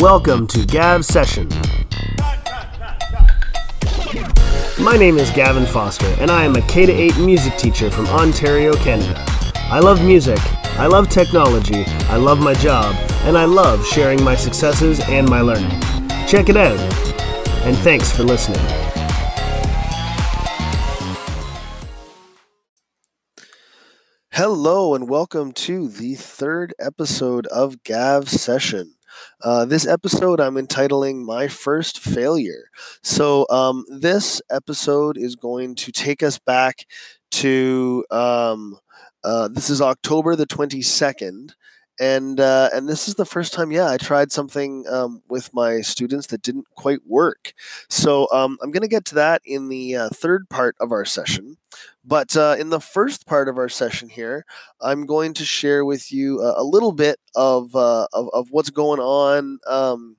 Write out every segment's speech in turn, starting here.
Welcome to Gav Session. My name is Gavin Foster, and I am a K 8 music teacher from Ontario, Canada. I love music, I love technology, I love my job, and I love sharing my successes and my learning. Check it out, and thanks for listening. Hello, and welcome to the third episode of Gav Session. Uh, this episode I'm entitling My First Failure. So, um, this episode is going to take us back to um, uh, this is October the 22nd. And uh, and this is the first time, yeah, I tried something um, with my students that didn't quite work. So um, I'm going to get to that in the uh, third part of our session. But uh, in the first part of our session here, I'm going to share with you a, little bit of, uh, of, of what's going on um,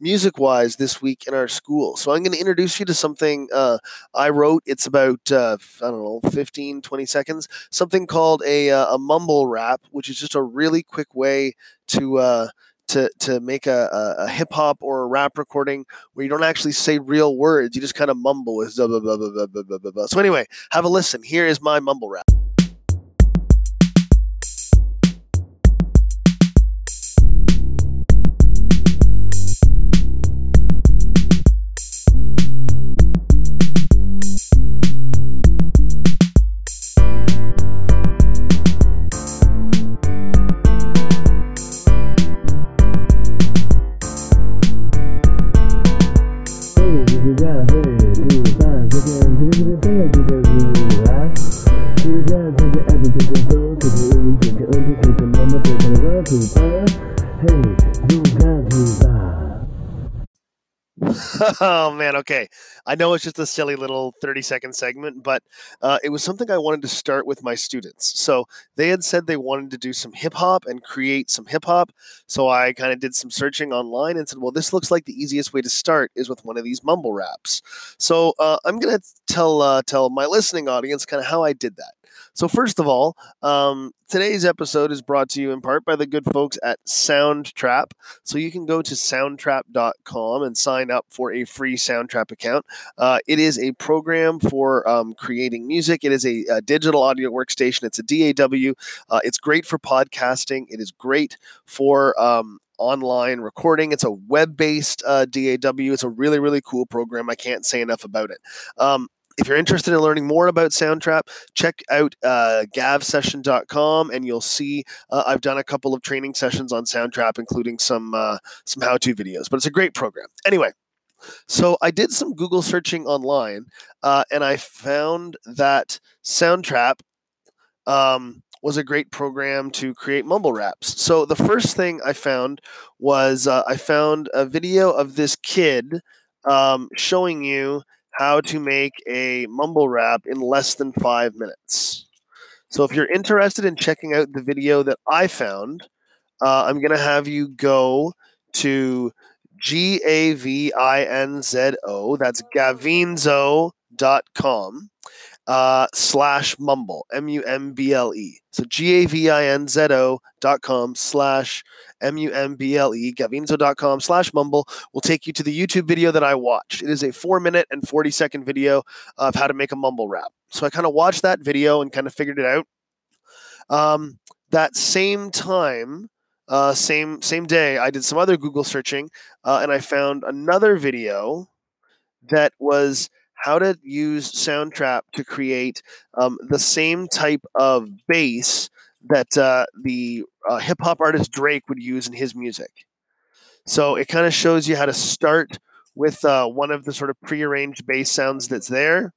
music wise this week in our school. So I'm going to introduce you to something uh, I wrote. It's about, uh, I don't know, 15, 20 seconds. Something called a, uh, a mumble rap, which is just a really quick way to. Uh, to, to make a, a, a hip hop or a rap recording where you don't actually say real words, you just kind of mumble. With blah blah blah blah blah blah blah. So, anyway, have a listen. Here is my mumble rap. Oh man, okay. I know it's just a silly little 30 second segment, but uh, it was something I wanted to start with my students. So they had said they wanted to do some hip hop and create some hip hop. So I kind of did some searching online and said, well, this looks like the easiest way to start is with one of these mumble raps. So uh, I'm gonna tell uh, tell my listening audience kind of how I did that. So, first of all, um, today's episode is brought to you in part by the good folks at Soundtrap. So, you can go to soundtrap.com and sign up for a free Soundtrap account. Uh, it is a program for um, creating music, it is a, a, digital audio workstation, it's a DAW. Uh, it's great for podcasting, it is great for um, online recording. It's a web based uh, DAW. It's a really, really cool program. I can't say enough about it. Um, if you're interested in learning more about Soundtrap, check out uh, gavsession.com and you'll see uh, I've done a couple of training sessions on Soundtrap, including some uh, some how-to videos. But it's a great program. Anyway, so I did some Google searching online, uh, and I found that Soundtrap um, was a great program to create mumble raps. So the first thing I found was uh, I found a video of this kid um, showing you how to make a mumble rap in less than five minutes. So if you're interested in checking out the video that I found, uh, I'm going to have you go to G A V I N Z O, that's gavinzo.com uh, slash mumble, M U M B L E. So G A V I N Z O dot com slash M U M B L E, gavinzo.com slash mumble will take you to the YouTube video that I watched. It is a four minute and 40 second video of how to make a mumble rap. So I kind of watched that video and kind of figured it out. Um, that same time, uh, same same day, I did some other Google searching uh, and I found another video that was how to use Soundtrap to create um, the same type of bass that uh, the uh, hip hop artist Drake would use in his music. So it kind of shows you how to start with uh, one of the sort of prearranged bass sounds that's there,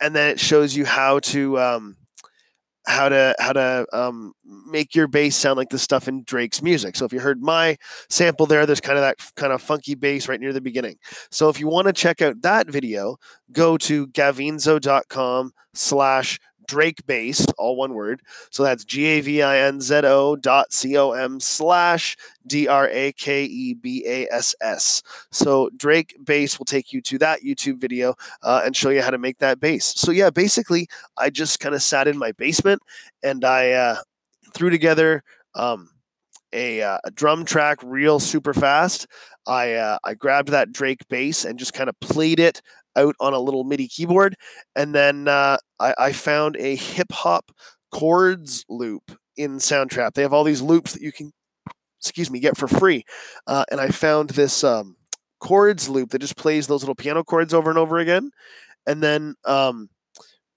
and then it shows you how to um, how to how to um, make your bass sound like the stuff in Drake's music. So if you heard my sample there, there's kind of that kind of funky bass right near the beginning. So if you want to check out that video, go to gavinzo.com slash Drake Bass, all one word. So that's G A V I N Z O dot C O M slash D R A K E B A S S. So Drake Bass will take you to that YouTube video uh, and show you how to make that bass. So yeah, basically, I just kind of sat in my basement and I uh, threw together um, a, uh, a drum track real super fast. I uh, I grabbed that Drake bass and just kind of played it out on a little MIDI keyboard, and then uh, I, I found a hip hop chords loop in Soundtrap. They have all these loops that you can, excuse me, get for free, uh, and I found this um, chords loop that just plays those little piano chords over and over again, and then um,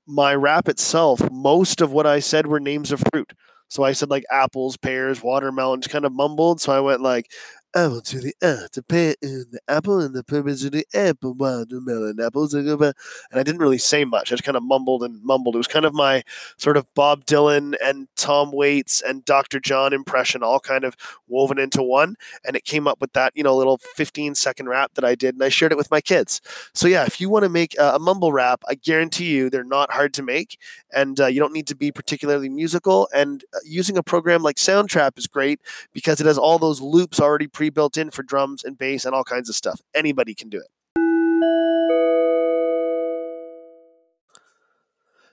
my rap itself, most of what I said were names of fruit. So I said like apples, pears, watermelons, kind of mumbled. So I went like apple to the uh, to pear in the apple and the purpose to the apple, watermelon, apples. And I didn't really say much. I just kind of mumbled and mumbled. It was kind of my sort of Bob Dylan and Tom Waits and Dr. John impression all kind of woven into one. And it came up with that, you know, little 15 second rap that I did. And I shared it with my kids. So yeah, if you want to make a, a mumble rap, I guarantee you they're not hard to make. And uh, you don't need to be particularly musical. And uh, using a program like Soundtrap is great because it has all those loops already pre built in for drums and bass and all kinds of stuff. Anybody can do it.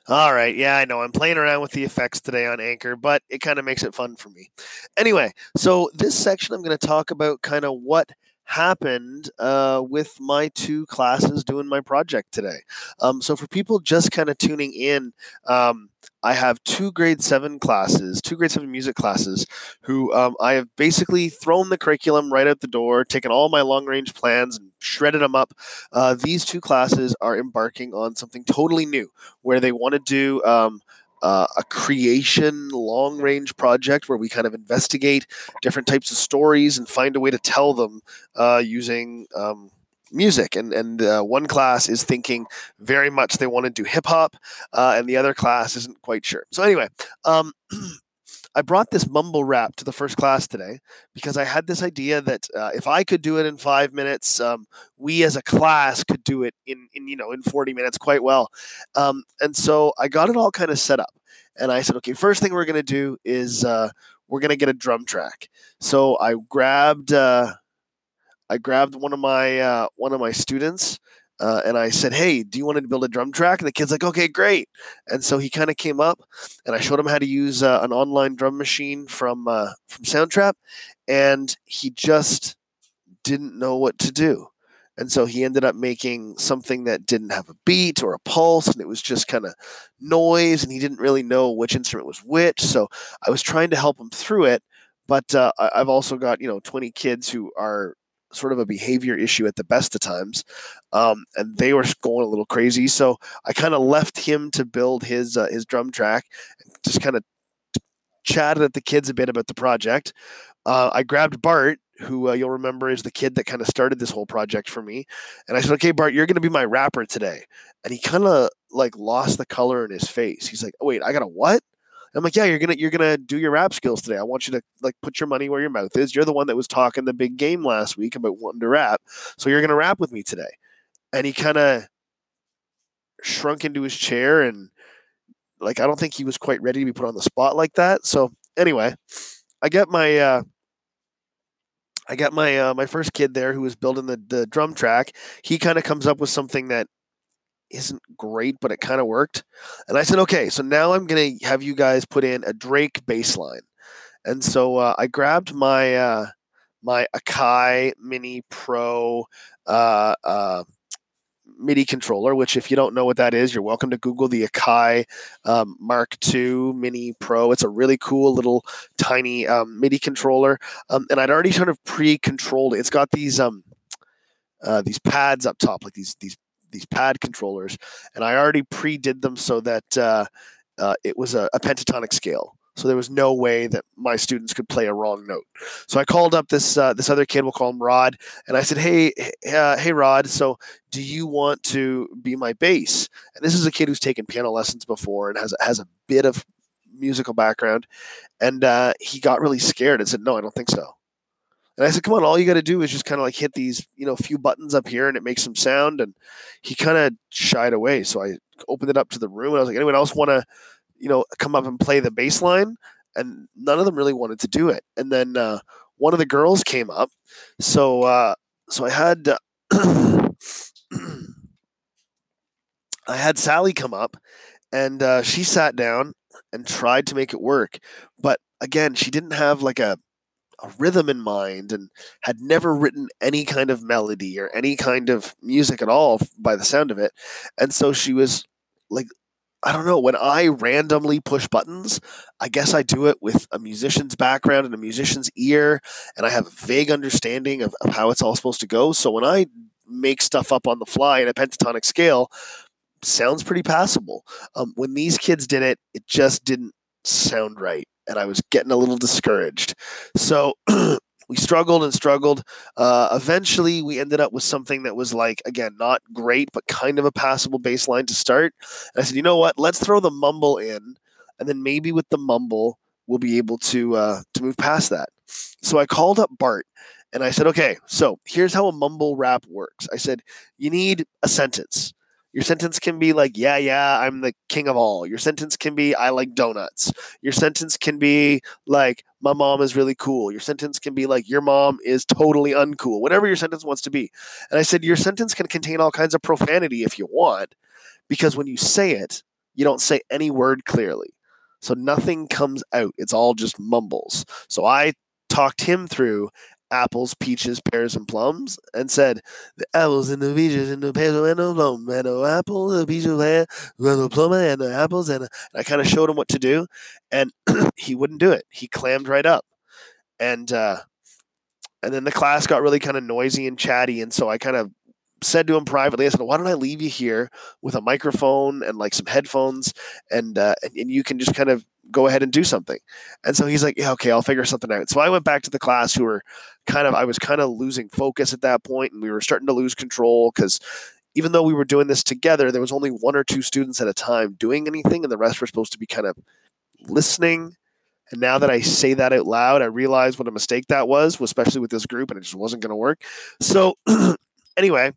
All right. Yeah, I know. I'm playing around with the effects today on Anchor, but it kind of makes it fun for me. Anyway, so this section I'm going to talk about kind of what happened uh, with my two classes doing my project today. Um, so for people just kind of tuning in, um, I have two grade seven classes, two grade seven music classes, who um, I have basically thrown the curriculum right out the door, taken all my long range plans and shredded them up. Uh, these two classes are embarking on something totally new where they want to do um, uh, a creation long range project where we kind of investigate different types of stories and find a way to tell them uh, using um, music. And and uh, one class is thinking very much they want to do hip hop, uh, and the other class isn't quite sure. So anyway. Um, I brought this mumble rap to the first class today because I had this idea that uh, if I could do it in five minutes, um, we as a class could do it in, in you know in 40 minutes quite well. Um, and so I got it all kind of set up, and I said, okay, first thing we're gonna do is uh, we're gonna get a drum track. So I grabbed uh, I grabbed one of my uh, one of my students uh, and I said, "Hey, do you want to build a drum track?" And the kid's like, "Okay, great." And so he kind of came up, and I showed him how to use uh, an online drum machine from uh, from Soundtrap, and he just didn't know what to do. And so he ended up making something that didn't have a beat or a pulse, and it was just kind of noise, and he didn't really know which instrument was which. So I was trying to help him through it, but uh, I've also got you know 20 kids who are sort of a behavior issue at the best of times, um, and they were going a little crazy. So I kind of left him to build his uh, his drum track, and just kind of chatted at the kids a bit about the project. Uh, I grabbed Bart, who uh, you'll remember is the kid that kind of started this whole project for me, and I said, "Okay, Bart, you're going to be my rapper today." And he kind of like lost the color in his face. He's like, oh, "Wait, I got a what?" I'm like, yeah, you're gonna you're gonna do your rap skills today. I want you to like put your money where your mouth is. You're the one that was talking the big game last week about wanting to rap, so you're gonna rap with me today. And he kind of shrunk into his chair and like I don't think he was quite ready to be put on the spot like that. So anyway, I get my uh, I got my uh, my first kid there who was building the the drum track. He kind of comes up with something that isn't great, but it kind of worked. And I said, okay, so now I'm going to have you guys put in a Drake bass line. And so uh, I grabbed my uh, my Akai Mini Pro uh, uh MIDI controller, which if you don't know what that is, you're welcome to Google the Akai um, Mark II Mini Pro. It's a really cool little tiny um, MIDI controller, um, and I'd already sort of pre-controlled it. It's got these um, uh, these pads up top, like these these these pad controllers, and I already pre-did them so that uh, uh, it was a, a, pentatonic scale. So there was no way that my students could play a wrong note. So I called up this uh, this other kid, we'll call him Rod, and I said, "Hey, uh, hey, Rod. So do you want to be my bass?" And this is a kid who's taken piano lessons before and has has a bit of musical background, and uh, he got really scared and said, "No, I don't think so." And I said, come on, all you got to do is just kind of like hit these, you know, few buttons up here and it makes some sound. And he kind of shied away. So I opened it up to the room and I was like, anyone else want to, you know, come up and play the bass line? And none of them really wanted to do it. And then uh, one of the girls came up. So, uh, so I had, uh, I had Sally come up and uh, she sat down and tried to make it work. But again, she didn't have like a, a rhythm in mind and had never written any kind of melody or any kind of music at all by the sound of it. And so she was like, I don't know, when I randomly push buttons, I guess I do it with a musician's background and a musician's ear, and I have a vague understanding of, of how it's all supposed to go. So when I make stuff up on the fly in a pentatonic scale, sounds pretty passable. Um, when these kids did it, it just didn't sound right and I was getting a little discouraged. So we struggled and struggled. Uh, eventually, we ended up with something that was like, again, not great, but kind of a passable bass line to start. And I said, you know what? Let's throw the mumble in, and then maybe with the mumble, we'll be able to uh, to move past that. So I called up Bart. And I said, okay, so here's how a mumble rap works. I said, you need a sentence. Your sentence can be like, yeah, yeah, I'm the king of all. Your sentence can be, I like donuts. Your sentence can be like, my mom is really cool. Your sentence can be like, your mom is totally uncool. Whatever your sentence wants to be. And I said, your sentence can contain all kinds of profanity if you want, because when you say it, you don't say any word clearly. So nothing comes out. It's all just mumbles. So I talked him through apples, peaches, pears, and plums, and said, The apples and the peaches and the pears and the plum, and the apple, the peaches, and the plum, and the apples. And, I kind of showed him what to do, and he wouldn't do it. He clammed right up. And, uh, and then the class got really kind of noisy and chatty. And so I kind of said to him privately, I said, why don't I leave you here with a microphone and like some headphones and, uh, and, and you can just kind of go ahead and do something. And so he's like, yeah, okay, I'll figure something out. So I went back to the class who were kind of, I was kind of losing focus at that point and we were starting to lose control because even though we were doing this together, there was only one or two students at a time doing anything and the rest were supposed to be kind of listening. And now that I say that out loud, I realize what a mistake that was, especially with this group, and it just wasn't going to work. So, anyway,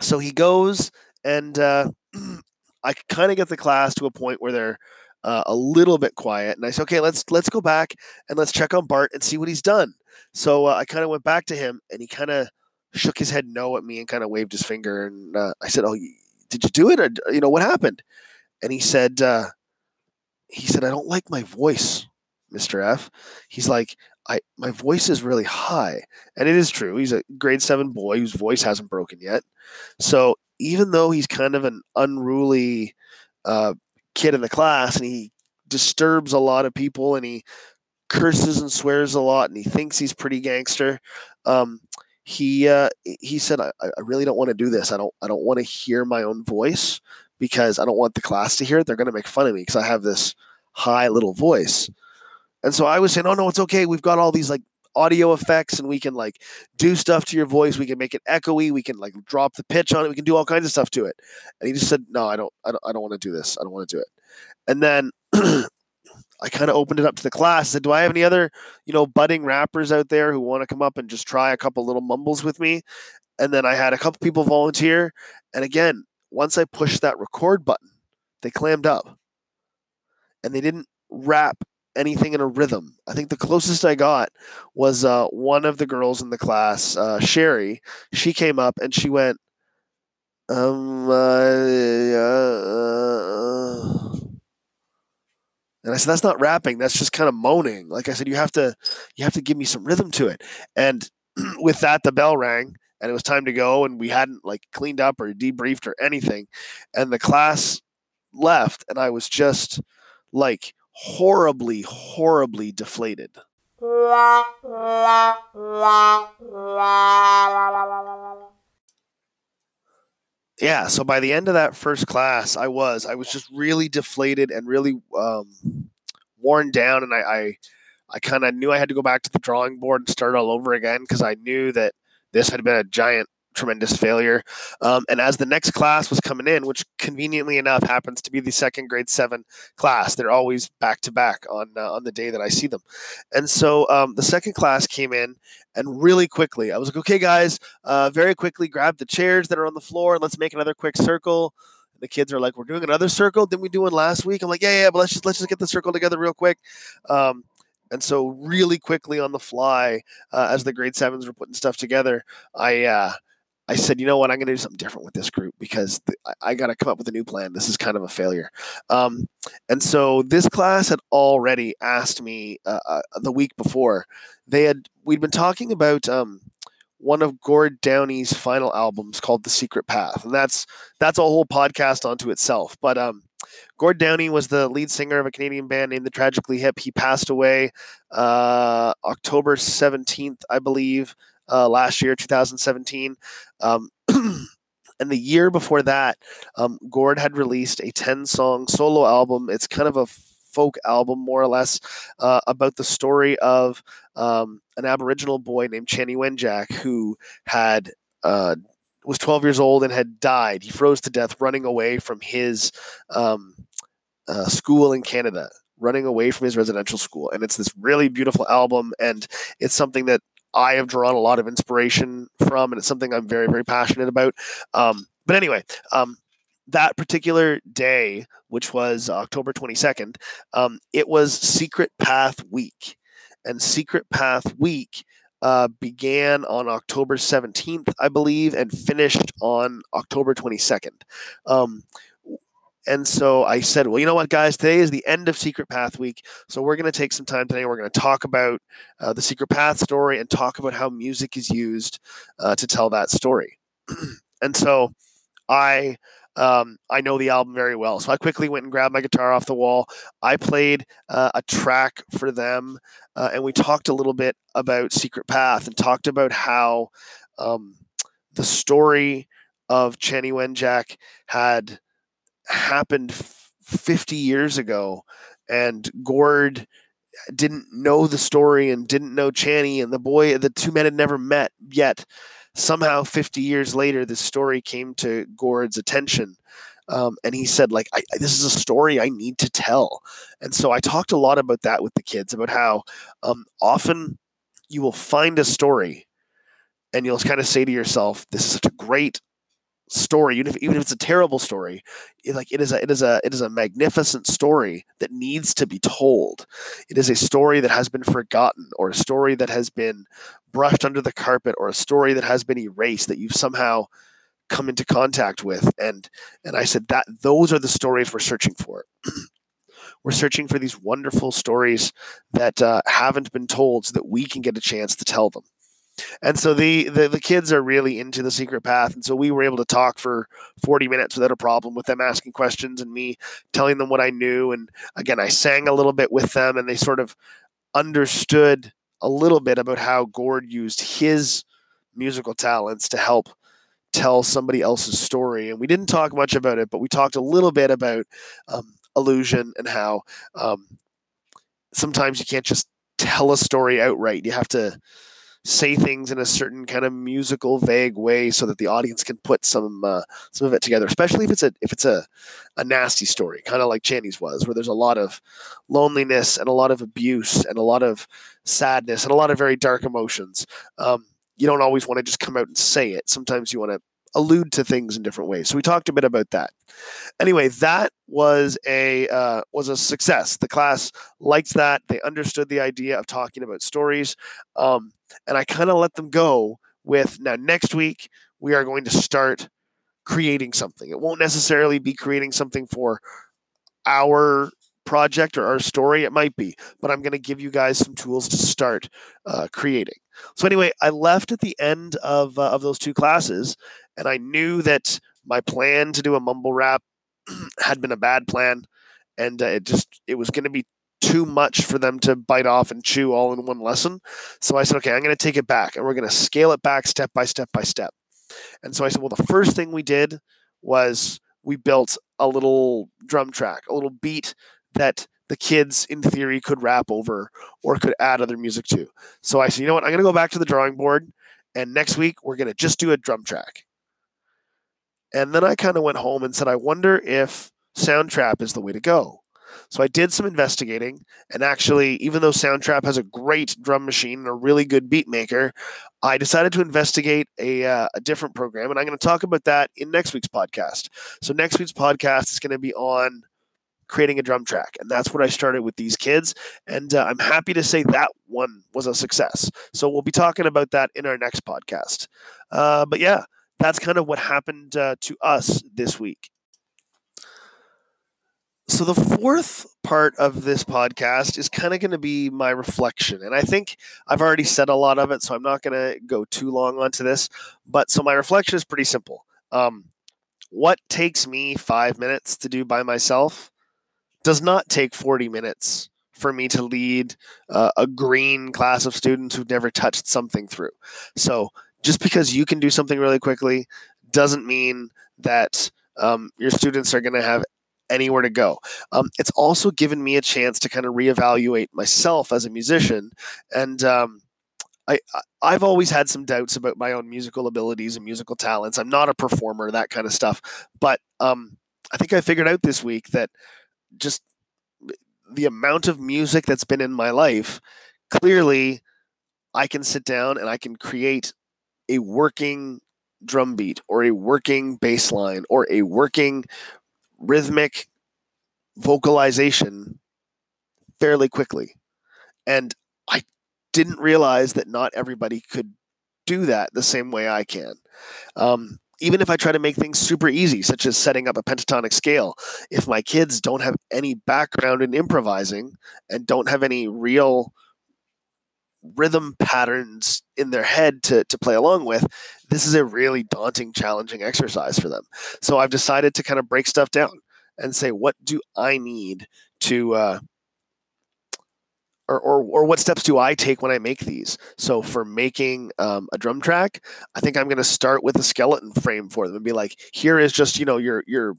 so he goes and uh, I kind of get the class to a point where they're uh, a little bit quiet, and I said, "Okay, let's let's go back and let's check on Bart and see what he's done." So uh, I kind of went back to him, and he kind of shook his head no at me and kind of waved his finger. And uh, I said, "Oh, did you do it? Or you know what happened?" And he said, uh, "He said I don't like my voice, Mister F." He's like, "I my voice is really high," and it is true. He's a grade seven boy whose voice hasn't broken yet. So even though he's kind of an unruly uh, kid in the class and he disturbs a lot of people and he curses and swears a lot and he thinks he's pretty gangster. Um, he uh, he said, I, I really don't want to do this. I don't I don't want to hear my own voice because I don't want the class to hear it. They're going to make fun of me because I have this high little voice. And so I was saying, oh no, it's okay. We've got all these like audio effects and we can like do stuff to your voice. We can make it echoey. We can like drop the pitch on it. We can do all kinds of stuff to it. And he just said, no, I don't, I don't, I don't want to do this. I don't want to do it. And then I kind of opened it up to the class. said, do I have any other, you know, budding rappers out there who want to come up and just try a couple little mumbles with me? And then I had a couple people volunteer. And again, once I pushed that record button, they clammed up and they didn't rap anything in a rhythm. I think the closest I got was uh, one of the girls in the class, uh, Sherry. She came up and she went, um, uh, uh, and I said, "That's not rapping. That's just kind of moaning." Like I said, you have to, you have to give me some rhythm to it. And with that, the bell rang, and it was time to go. And we hadn't like cleaned up or debriefed or anything, and the class left, and I was just like horribly, horribly deflated. Yeah, so by the end of that first class, I was I was just really deflated and really um, worn down, and I I, I kind of knew I had to go back to the drawing board and start all over again because I knew that this had been a giant tremendous failure. Um, and as the next class was coming in, which conveniently enough happens to be the second grade seven class, they're always back to back on uh, on the day that I see them. And so um, the second class came in, and really quickly, I was like, "Okay, guys, uh, very quickly, grab the chairs that are on the floor. and Let's make another quick circle." The kids are like, "We're doing another circle. Didn't we do one last week?" I'm like, "Yeah, yeah, but let's just let's just get the circle together real quick." Um, and so, really quickly on the fly, uh, as the grade sevens were putting stuff together, I uh, I said, you know what, I'm going to do something different with this group because th- I, got to come up with a new plan. This is kind of a failure. Um, and so this class had already asked me uh, uh, the week before. They had we'd been talking about um, one of Gord Downie's final albums called The Secret Path, and that's that's a whole podcast onto itself. But um, Gord Downie was the lead singer of a Canadian band named The Tragically Hip. He passed away uh, October 17th, I believe, uh, last year, 2017. Um, and the year before that, um, Gord had released a 10 song solo album. It's kind of a folk album, more or less, uh, about the story of um, an Aboriginal boy named Chanie Wenjack who had. Uh, was 12 years old and had died. He froze to death running away from his um, uh, school in Canada, running away from his residential school. And it's this really beautiful album, and it's something that I have drawn a lot of inspiration from, and it's something I'm very, very passionate about. Um, but anyway, um, that particular day, which was October 22nd, um, it was Secret Path Week. And Secret Path Week uh, began on October 17th, I believe, and finished on October 22nd. And so I said, well, you know what, guys, today is the end of Secret Path Week. So we're going to take some time today. We're going to talk about uh, the Secret Path story and talk about how music is used uh, to tell that story. and so I. Um, I know the album very well. So I quickly went and grabbed my guitar off the wall. I played uh, a track for them, uh, and we talked a little bit about Secret Path and talked about how um, the story of Chanie Wenjack had happened 50 years ago and Gord didn't know the story and didn't know Chanie and the boy the two men had never met yet. Somehow 50 years later this story came to Gord's attention um, and he said like this is a story i need to tell. And so i talked a lot about that with the kids about how um, often you will find a story and you'll kind of say to yourself this is such a great story, even if, even if it's a terrible story, it, like it is a it is a it is a magnificent story that needs to be told. It is a story that has been forgotten, or a story that has been brushed under the carpet, or a story that has been erased that you've somehow come into contact with. And and I said that those are the stories we're searching for. we're searching for these wonderful stories that uh, haven't been told, so that we can get a chance to tell them and so the, the the kids are really into the secret path. And so we were able to talk for 40 minutes without a problem with them asking questions and me telling them what i knew. And again i sang a little bit with them and they sort of understood a little bit about how gord used his musical talents to help tell somebody else's story. And we didn't talk much about it but we talked a little bit about um, illusion and how um, sometimes you can't just tell a story outright. You have to say things in a certain kind of musical vague way so that the audience can put some uh, some of it together especially if it's a if it's a, a nasty story kind of like Chanie's was where there's a lot of loneliness and a lot of abuse and a lot of sadness and a lot of very dark emotions um, you don't always want to just come out and say it sometimes you want to allude to things in different ways. So we talked a bit about that. Anyway, that was a uh, was a success. The class liked that. They understood the idea of talking about stories, um, and I kind of let them go with now. Next week we are going to start creating something. It won't necessarily be creating something for our project or our story. It might be, but I'm going to give you guys some tools to start uh, creating. So anyway, I left at the end of uh, of those two classes, and I knew that my plan to do a mumble rap had been a bad plan, and uh, it just it was going to be too much for them to bite off and chew all in one lesson. So I said, okay, I'm going to take it back, and we're going to scale it back step by step by step. And so I said, well, the first thing we did was we built a little drum track, a little beat that the kids in theory could rap over or could add other music to. So I said, you know what? I'm going to go back to the drawing board and next week we're going to just do a drum track. And then I kind of went home and said, I wonder if Soundtrap is the way to go. So I did some investigating, and actually, even though Soundtrap has a great drum machine and a really good beat maker, I decided to investigate a, uh, a different program, and I'm going to talk about that in next week's podcast. So next week's podcast is going to be on creating a drum track. And that's what I started with these kids. And uh, I'm happy to say that one was a success. So we'll be talking about that in our next podcast. Uh, but yeah, that's kind of what happened uh, to us this week. So, the fourth part of this podcast is kind of going to be my reflection. And I think I've already said a lot of it, so I'm not going to go too long onto this. But so, my reflection is pretty simple. Um, what takes me five minutes to do by myself does not take 40 minutes for me to lead uh, a green class of students who've never touched something through. So, just because you can do something really quickly doesn't mean that um, your students are going to have anywhere to go. Um, it's also given me a chance to kind of reevaluate myself as a musician, and um, I I've always had some doubts about my own musical abilities and musical talents. I'm not a performer, that kind of stuff, but um, I think I figured out this week that just the amount of music that's been in my life, clearly, I can sit down and I can create a working drum beat or a working bass line or a working rhythmic vocalization fairly quickly. And I didn't realize that not everybody could do that the same way I can. Um, even if I try to make things super easy, such as setting up a pentatonic scale, if my kids don't have any background in improvising and don't have any real rhythm patterns in their head to, to play along with, this is a really daunting, challenging exercise for them. So I've decided to kind of break stuff down and say, what do I need to, uh, or, or, or what steps do I take when I make these? So for making um, a drum track, I think I'm going to start with a skeleton frame for them and be like, here is just you know your your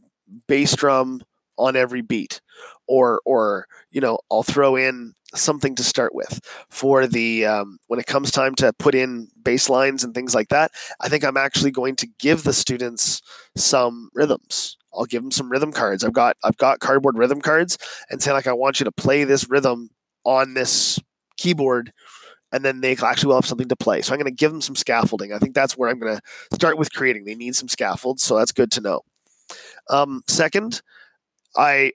bass drum on every beat, or or you know I'll throw in something to start with. For the um, when it comes time to put in bass lines and things like that i think i'm actually going to give the students some rhythms. I'll give them some rhythm cards. I've got i've got cardboard rhythm cards and say like i want you to play this rhythm on this keyboard and then they actually will have something to play. So i'm going to give them some scaffolding. I think that's where i'm going to start with creating. They need some scaffolds so that's good to know. Um, second i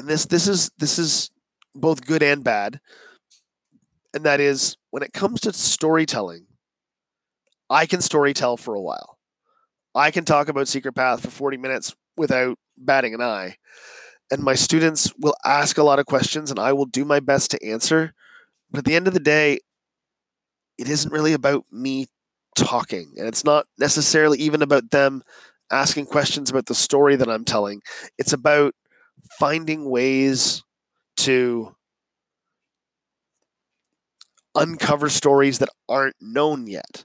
and this this is this is both good and bad. And that is when it comes to storytelling i can storytell for a while. I can talk about secret path for 40 minutes without batting an eye. And my students will ask a lot of questions and i will do my best to answer. But at the end of the day it isn't really about me talking. And it's not necessarily even about them asking questions about the story that i'm telling. It's about finding ways to uncover stories that aren't known yet.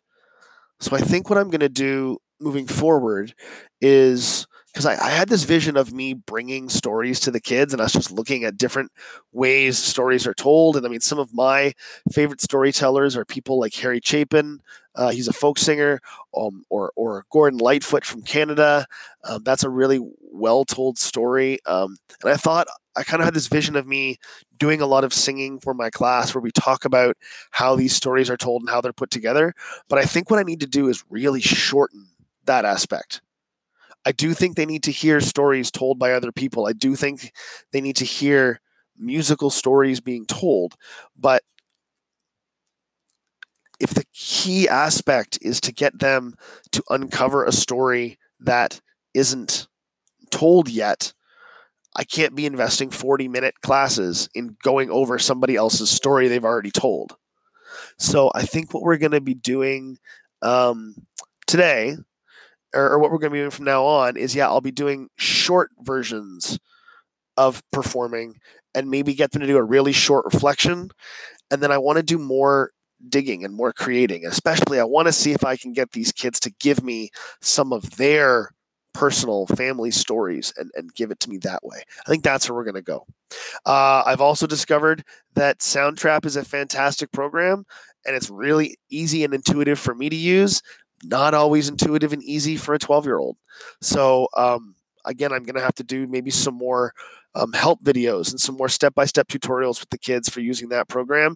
So I think what I'm going to do moving forward is because I, I, had this vision of me bringing stories to the kids and us just looking at different ways stories are told. And I mean, some of my favorite storytellers are people like Harry Chapin. Uh, he's a folk singer, um, or or Gordon Lightfoot from Canada. Um, that's a really well told story. Um, and I thought I kind of had this vision of me doing a lot of singing for my class where we talk about how these stories are told and how they're put together. But I think what I need to do is really shorten that aspect I do think they need to hear stories told by other people. I do think they need to hear musical stories being told. But if the key aspect is to get them to uncover a story that isn't told yet, I can't be investing 40 minute classes in going over somebody else's story they've already told. So I think what we're going to be doing um, today or, or what we're going to be doing from now on is yeah, I'll be doing short versions of performing and maybe get them to do a really short reflection. And then I want to do more digging and more creating. especially, I want to see if I can get these kids to give me some of their personal family stories and, and give it to me that way. I think that's where we're going to go. Uh, I've also discovered that Soundtrap is a fantastic program and it's really easy and intuitive for me to use not always intuitive and easy for a 12 year old. So, um, again, I'm going to have to do maybe some more um, help videos and some more step by step tutorials with the kids for using that program.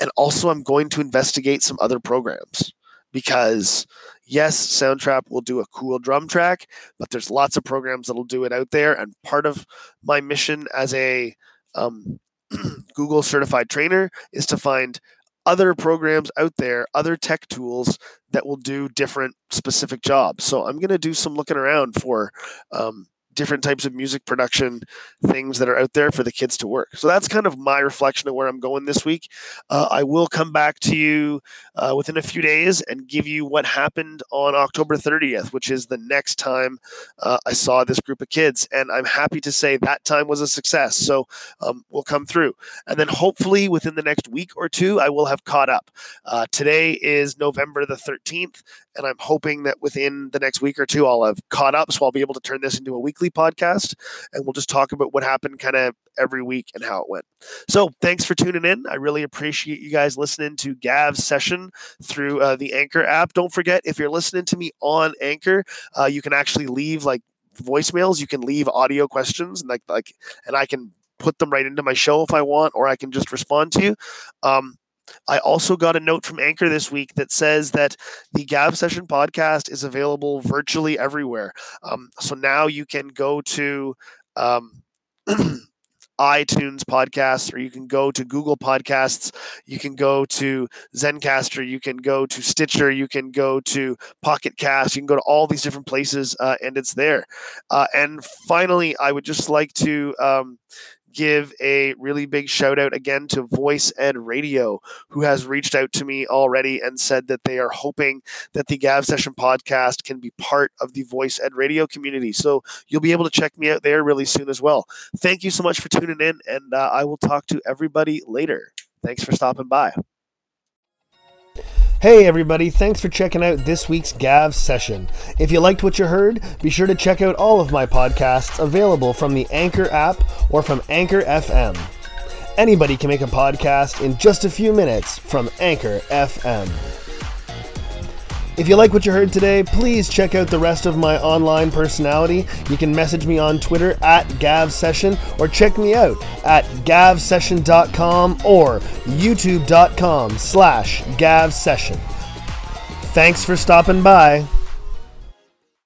And also, I'm going to investigate some other programs because, yes, Soundtrap will do a cool drum track, but there's lots of programs that'll do it out there. And part of my mission as a um, Google certified trainer is to find other programs out there, other tech tools that will do different specific jobs. So I'm going to do some looking around for um, different types of music production things that are out there for the kids to work. So that's kind of my reflection of where I'm going this week. Uh, I will come back to you uh, within a few days and give you what happened on October 30th, which is the next time uh, I saw this group of kids. And I'm happy to say that time was a success. So um, we'll come through. And then hopefully within the next week or two, I will have caught up. Uh, today is November the 13th, and I'm hoping that within the next week or two, I'll have caught up. So I'll be able to turn this into a weekly podcast and we'll just talk about what happened kind of every week and how it went. So thanks for tuning in. I really appreciate you guys listening to Gav's session through uh, the Anchor app. Don't forget, if you're listening to me on Anchor, uh, you can actually leave like voicemails. You can leave audio questions and like like, and I can put them right into my show if I want, or I can just respond to you. Um, I also got a note from Anchor this week that says that the Gav Session podcast is available virtually everywhere. Um, so now you can go to um, iTunes podcasts, or you can go to Google Podcasts, you can go to Zencaster, you can go to Stitcher, you can go to Pocket Cast, you can go to all these different places, uh, and it's there. Uh, and finally, I would just like to um, give a really big shout out again to Voice Ed Radio, who has reached out to me already and said that they are hoping that the Gav Session podcast can be part of the Voice Ed Radio community. So you'll be able to check me out there really soon as well. Thank you so much for tuning in, and uh, I will talk to everybody later. Thanks for stopping by. Hey everybody, thanks for checking out this week's Gav session. If you liked what you heard, be sure to check out all of my podcasts available from the Anchor app or from Anchor FM. Anybody can make a podcast in just a few minutes from Anchor FM. If you like what you heard today, please check out the rest of my online personality. You can message me on Twitter at GavSession or check me out at gavsession.com or youtube.com slash gavsession. Thanks for stopping by.